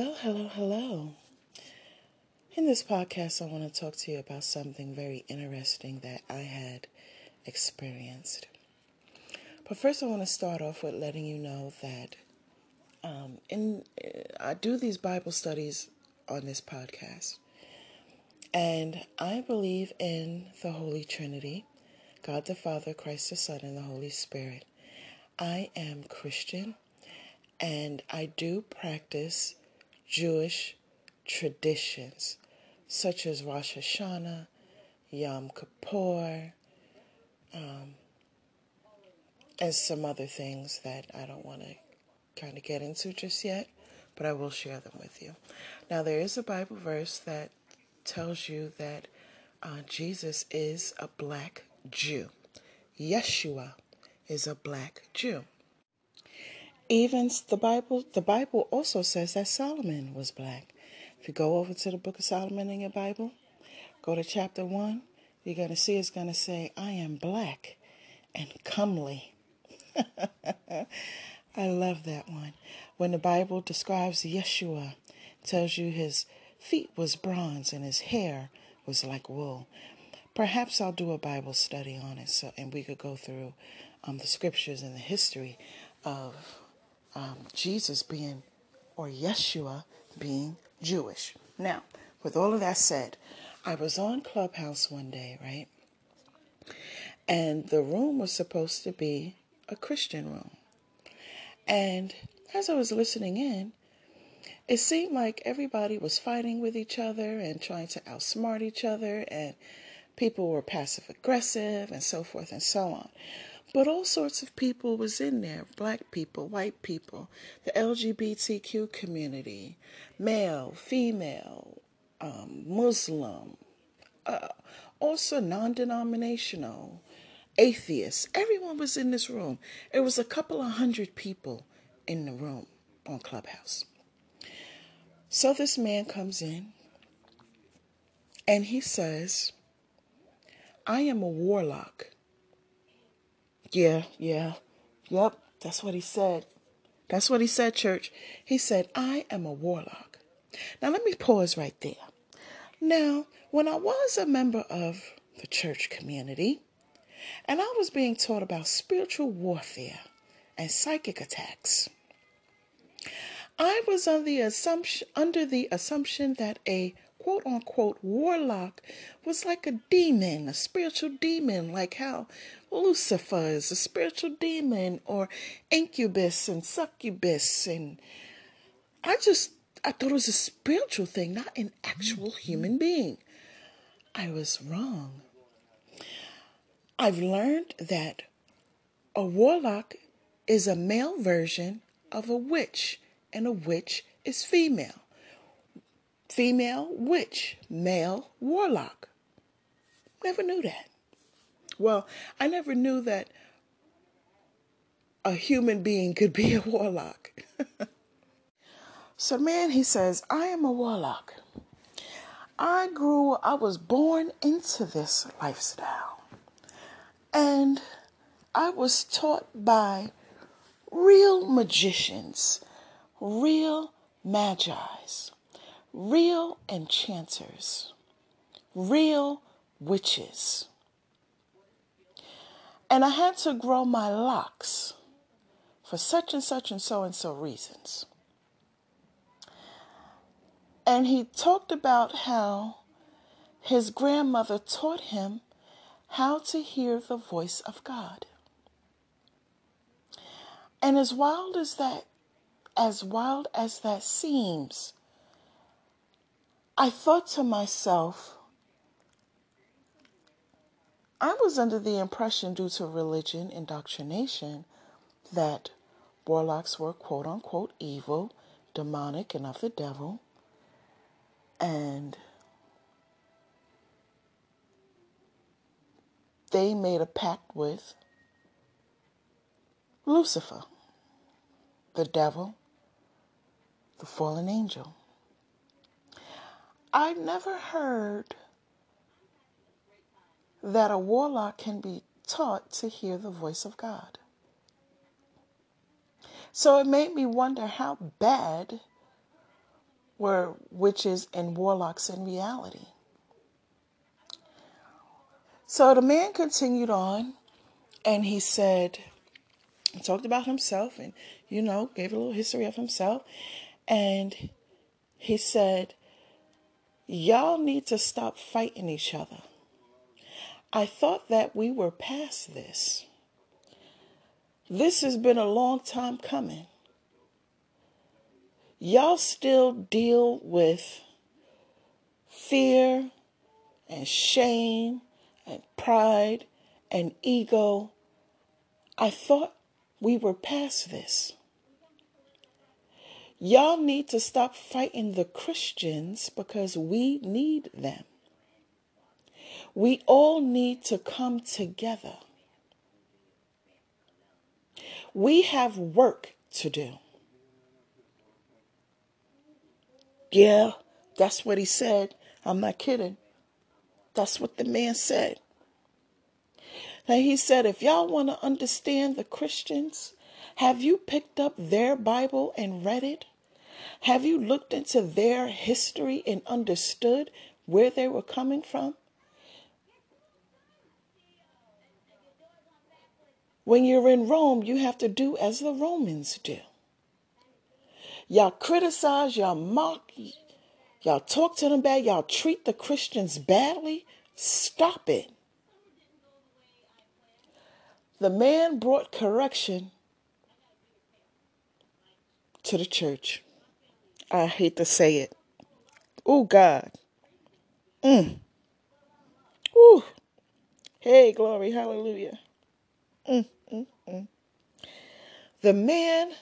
Hello, hello, hello. In this podcast, I want to talk to you about something very interesting that I had experienced. But first, I want to start off with letting you know that um, in I do these Bible studies on this podcast, and I believe in the Holy Trinity, God the Father, Christ the Son, and the Holy Spirit. I am Christian, and I do practice Jewish traditions such as Rosh Hashanah, Yom Kippur, um, and some other things that I don't want to kind of get into just yet, but I will share them with you. Now, there is a Bible verse that tells you that uh, Jesus is a black Jew. Yeshua is a black Jew. Even the Bible, the Bible also says that Solomon was black. If you go over to the book of Solomon in your Bible, go to chapter 1, you're going to see it's going to say, I am black and comely. I love that one. When the Bible describes Yeshua, tells you his feet was bronze and his hair was like wool. Perhaps I'll do a Bible study on it so and we could go through um, the scriptures and the history of um, Jesus being, or Yeshua being Jewish. Now, with all of that said, I was on Clubhouse one day, right? And the room was supposed to be a Christian room. And as I was listening in, it seemed like everybody was fighting with each other and trying to outsmart each other, and people were passive aggressive and so forth and so on. But all sorts of people was in there, black people, white people, the LGBTQ community, male, female, um, Muslim, uh, also non-denominational, atheists. Everyone was in this room. It was a couple of hundred people in the room on Clubhouse. So this man comes in and he says, I am a warlock. Yeah, yeah, yep, that's what he said. That's what he said, church. He said, I am a warlock. Now, let me pause right there. Now, when I was a member of the church community, and I was being taught about spiritual warfare and psychic attacks, I was on the assumption, under the assumption that a quote unquote warlock was like a demon, a spiritual demon, like how Lucifer is a spiritual demon or incubus and succubus. And I just, I thought it was a spiritual thing, not an actual mm-hmm. human being. I was wrong. I've learned that a warlock is a male version of a witch, and a witch is female female witch, male warlock. Never knew that. Well, I never knew that a human being could be a warlock. so, man, he says, I am a warlock. I grew, I was born into this lifestyle. And I was taught by real magicians, real magi's real enchanters, real witches. And I had to grow my locks for such and such and so and so reasons. And he talked about how his grandmother taught him how to hear the voice of God. And as wild as that, as wild as that seems, I thought to myself, I was under the impression, due to religion indoctrination, that warlocks were quote unquote evil, demonic, and of the devil. And they made a pact with Lucifer, the devil, the fallen angel. I never heard that a warlock can be taught to hear the voice of God. So it made me wonder how bad were witches and warlocks in reality. So the man continued on and he said, he talked about himself and, you know, gave a little history of himself. And he said, Y'all need to stop fighting each other. I thought that we were past this. This has been a long time coming. Y'all still deal with fear and shame and pride and ego. I thought we were past this. Y'all need to stop fighting the Christians because we need them. We all need to come together. We have work to do. Yeah, that's what he said. I'm not kidding. That's what the man said. And he said, if y'all want to understand the Christians, have you picked up their Bible and read it? Have you looked into their history and understood where they were coming from? When you're in Rome, you have to do as the Romans do. Y'all criticize, y'all mock, y'all talk to them bad, y'all treat the Christians badly. Stop it. The man brought correction to the church. I hate to say it. Oh, God. Mm. Ooh. Hey, glory, hallelujah. Mm, mm, mm. The man,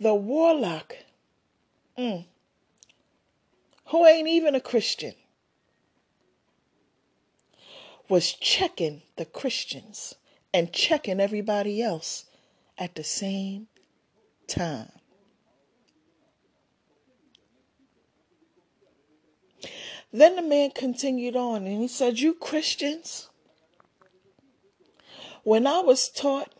the warlock, mm, who ain't even a Christian, was checking the Christians and checking everybody else at the same time. Then the man continued on and he said, You Christians, when I was taught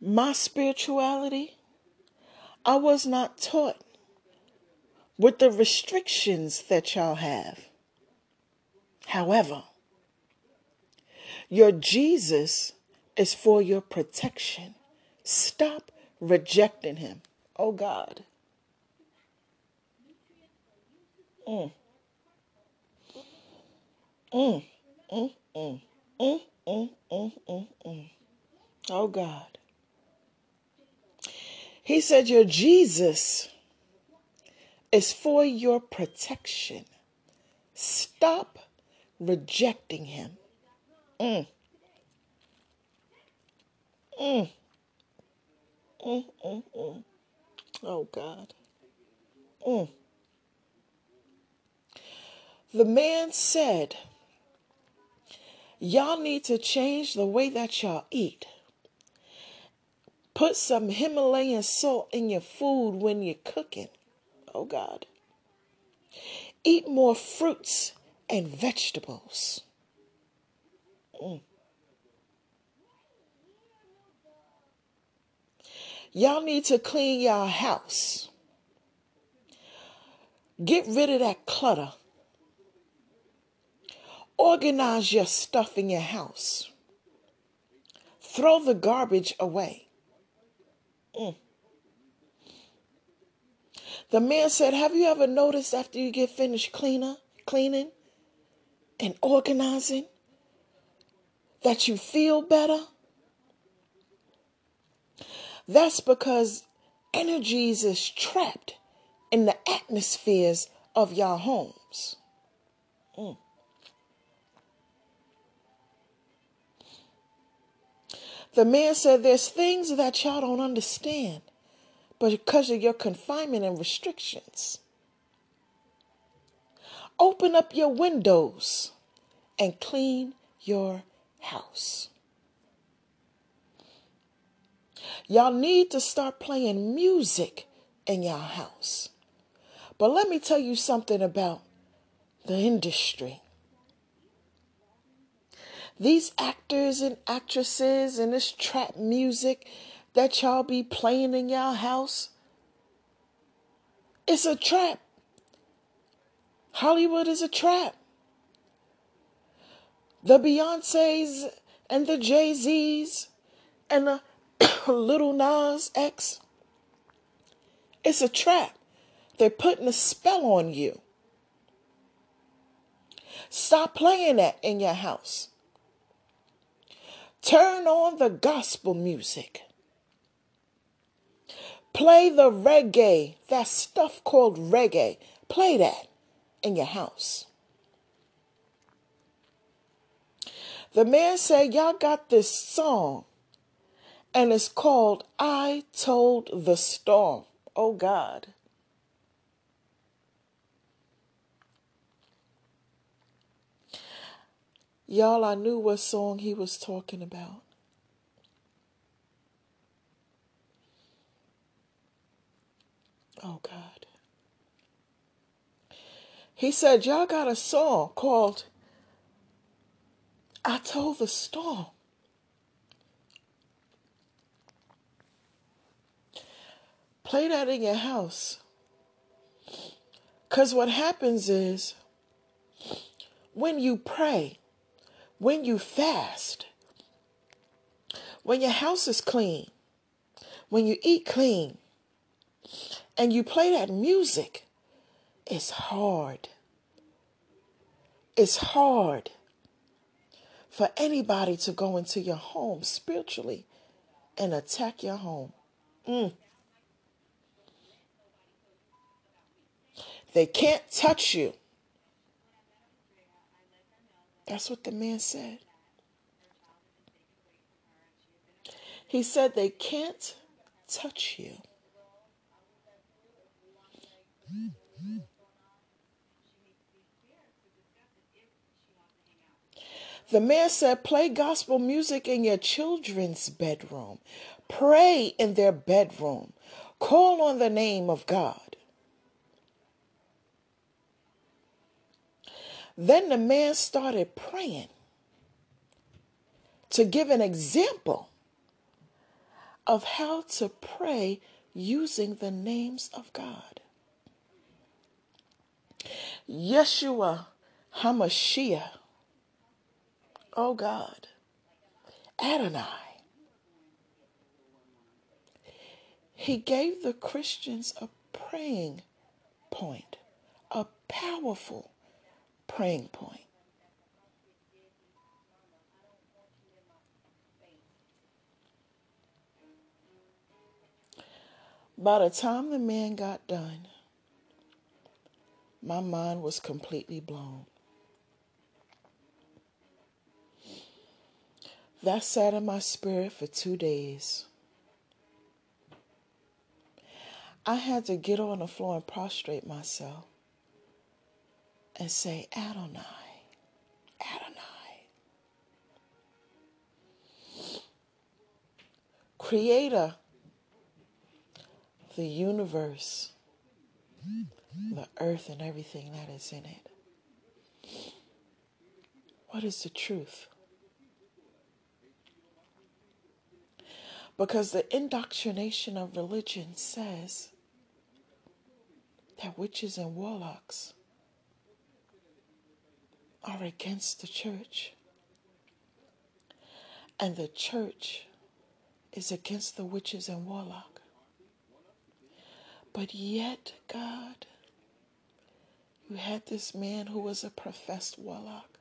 my spirituality, I was not taught with the restrictions that y'all have. However, your Jesus is for your protection. Stop rejecting him. Oh God. Mm. Mm, mm, mm, mm, mm, mm, mm, mm. Oh God. He said, Your Jesus is for your protection. Stop rejecting him. Mm. Mm. Mm, mm, mm. Oh God. Mm. The man said, Y'all need to change the way that y'all eat. Put some Himalayan salt in your food when you're cooking. Oh God. Eat more fruits and vegetables. Mm. Y'all need to clean y'all house. Get rid of that clutter Organize your stuff in your house. Throw the garbage away. Mm. The man said, Have you ever noticed after you get finished cleaner, cleaning and organizing that you feel better? That's because energies is trapped in the atmospheres of your homes. Mm. The man said, There's things that y'all don't understand, but because of your confinement and restrictions. Open up your windows and clean your house. Y'all need to start playing music in your house. But let me tell you something about the industry. These actors and actresses and this trap music that y'all be playing in y'all house, It's a trap. Hollywood is a trap. The Beyoncé's and the Jay Z's and the Little Nas X. It's a trap. They're putting a spell on you. Stop playing that in your house. Turn on the gospel music. Play the reggae, that stuff called reggae. Play that in your house. The man said, Y'all got this song, and it's called I Told the Storm. Oh God. Y'all, I knew what song he was talking about. Oh, God. He said, Y'all got a song called I Told the Storm. Play that in your house. Because what happens is when you pray, when you fast, when your house is clean, when you eat clean, and you play that music, it's hard. It's hard for anybody to go into your home spiritually and attack your home. Mm. They can't touch you that's what the man said. He said they can't touch you. The man said, play gospel music in your children's bedroom. Pray in their bedroom. Call on the name of God. Then the man started praying to give an example of how to pray using the names of God. Yeshua HaMashiach, oh God, Adonai. He gave the Christians a praying point, a powerful praying point. By the time the man got done, my mind was completely blown. That sat in my spirit for two days. I had to get on the floor and prostrate myself and say, Adonai, Adonai. Creator, the universe, the earth, and everything that is in it. What is the truth? Because the indoctrination of religion says that witches and warlocks are against the church. And the church is against the witches and warlock. But yet, God, you had this man who was a professed warlock.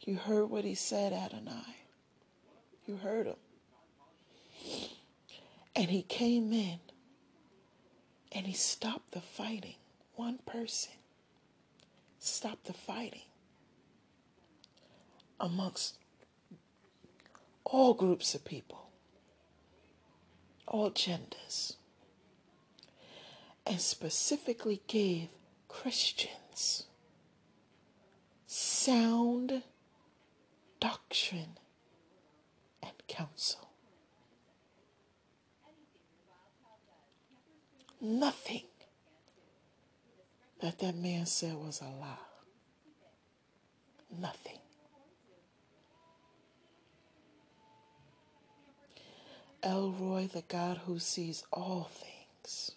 You heard what he said, Adonai. You heard him. And he came in and he stopped the fighting. One person stopped the fighting amongst all groups of people, all genders, and specifically gave Christians sound doctrine and counsel. Nothing that that man said was a lie. Nothing. El Roi, the God who sees all things,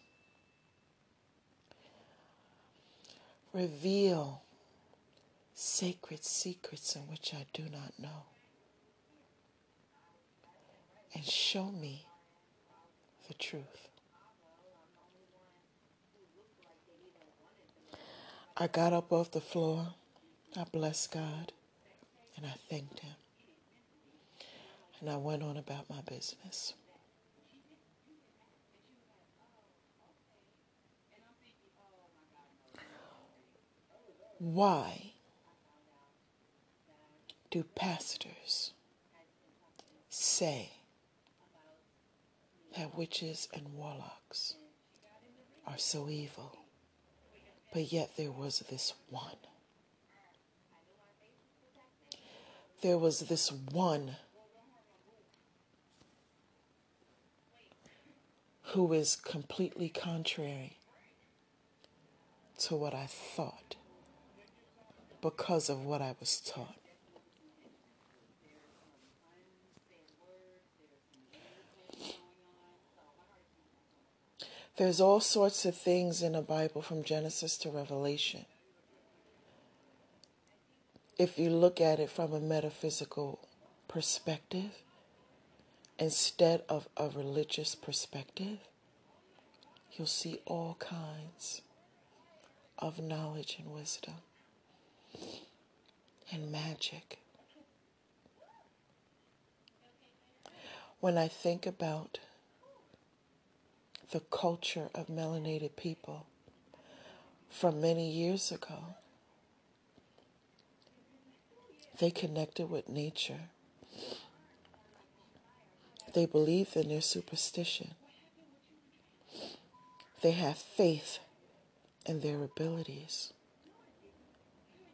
Reveal sacred secrets in which I do not know. And show me the truth. I got up off the floor. I blessed God and I thanked Him. And I went on about my business. Why do pastors say that witches and warlocks are so evil? But yet there was this one. There was this one who is completely contrary to what I thought because of what I was taught. There's all sorts of things in the Bible from Genesis to Revelation. If you look at it from a metaphysical perspective instead of a religious perspective, you'll see all kinds of knowledge and wisdom and magic. When I think about the culture of melanated people from many years ago. They connected with nature. They believed in their superstition. They have faith in their abilities.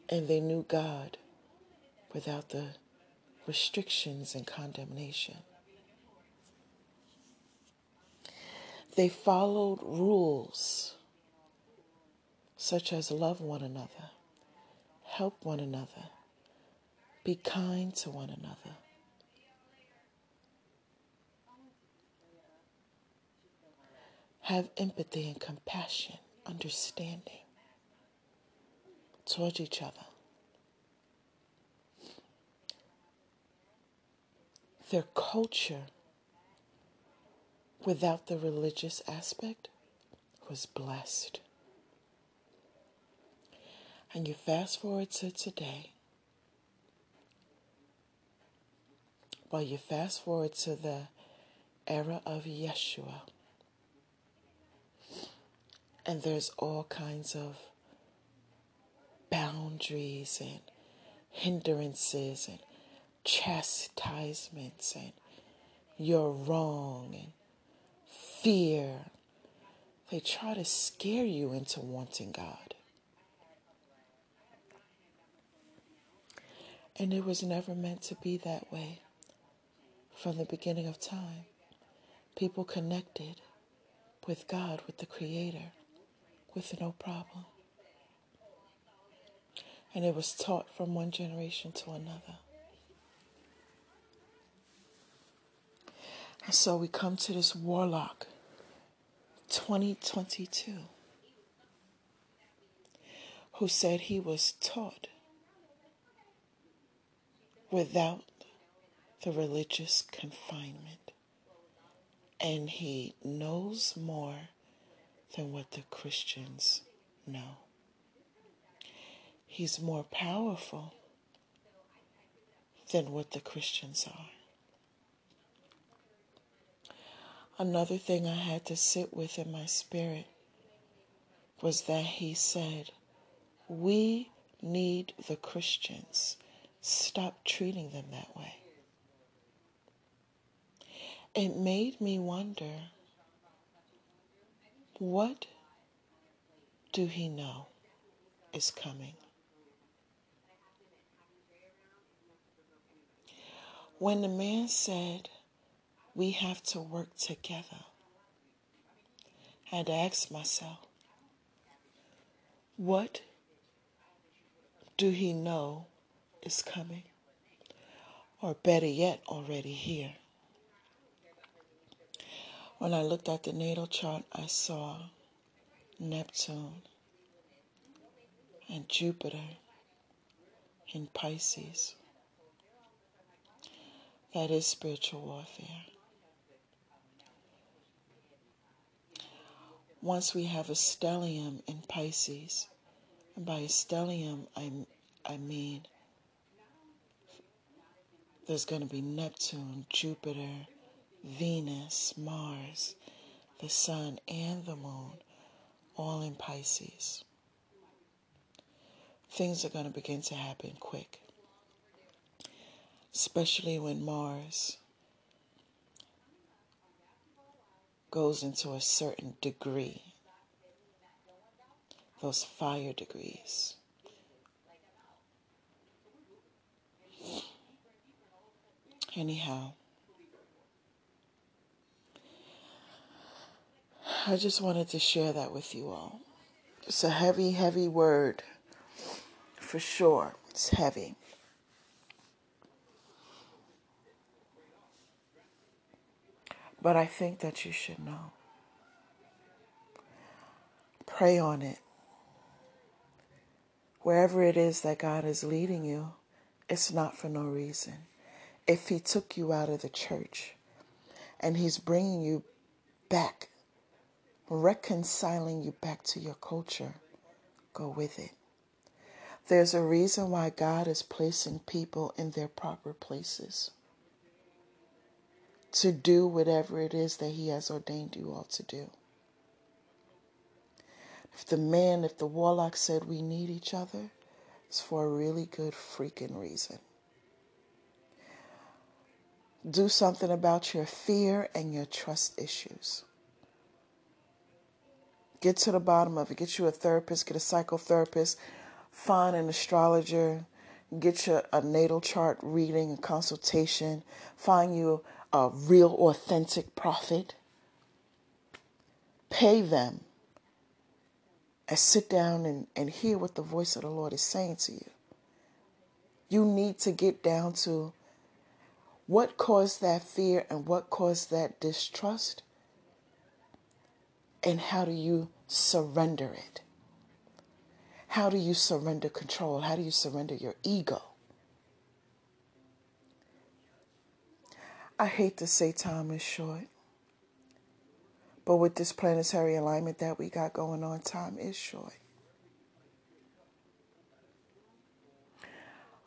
And they knew God without the restrictions and condemnation. They followed rules such as love one another, help one another, be kind to one another. Have empathy and compassion, understanding towards each other. Their culture without the religious aspect was blessed. And you fast forward to today, while you fast forward to the era of Yeshua, and there's all kinds of boundaries and hindrances and chastisements and you're wrong and fear. They try to scare you into wanting God. And it was never meant to be that way from the beginning of time. People connected with God, with the Creator, with no problem. And it was taught from one generation to another. And so we come to this warlock 2022 who said he was taught without the religious confinement. And he knows more than what the Christians know. He's more powerful than what the Christians are. Another thing I had to sit with in my spirit was that he said, We need the Christians. Stop treating them that way. It made me wonder what do he know is coming? When the man said, we have to work together. I had to ask myself, what do he know is coming? Or better yet, already here. When I looked at the natal chart, I saw Neptune and Jupiter in Pisces. That is spiritual warfare. Once we have a stellium in Pisces, and by a stellium I, I mean there's going to be Neptune, Jupiter, Venus, Mars, the Sun, and the Moon, all in Pisces. Things are going to begin to happen quick, especially when Mars goes into a certain degree, those fire degrees. Anyhow, I just wanted to share that with you all. It's a heavy, heavy word for sure. It's heavy. But I think that you should know. Pray on it. Wherever it is that God is leading you, it's not for no reason. If He took you out of the church and He's bringing you back, reconciling you back to your culture, go with it. There's a reason why God is placing people in their proper places to do whatever it is that He has ordained you all to do. If the man, if the warlock said we need each other, it's for a really good freaking reason. Do something about your fear and your trust issues. Get to the bottom of it. Get you a therapist, get a psychotherapist, find an astrologer, get you a natal chart reading, a consultation, find you a real, authentic prophet. Pay them and sit down and, and hear what the voice of the Lord is saying to you. You need to get down to what caused that fear and what caused that distrust, and how do you surrender it? How do you surrender control? How do you surrender your ego? I hate to say time is short, but with this planetary alignment that we got going on, time is short.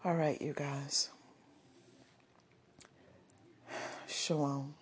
All right, you guys. Shalom.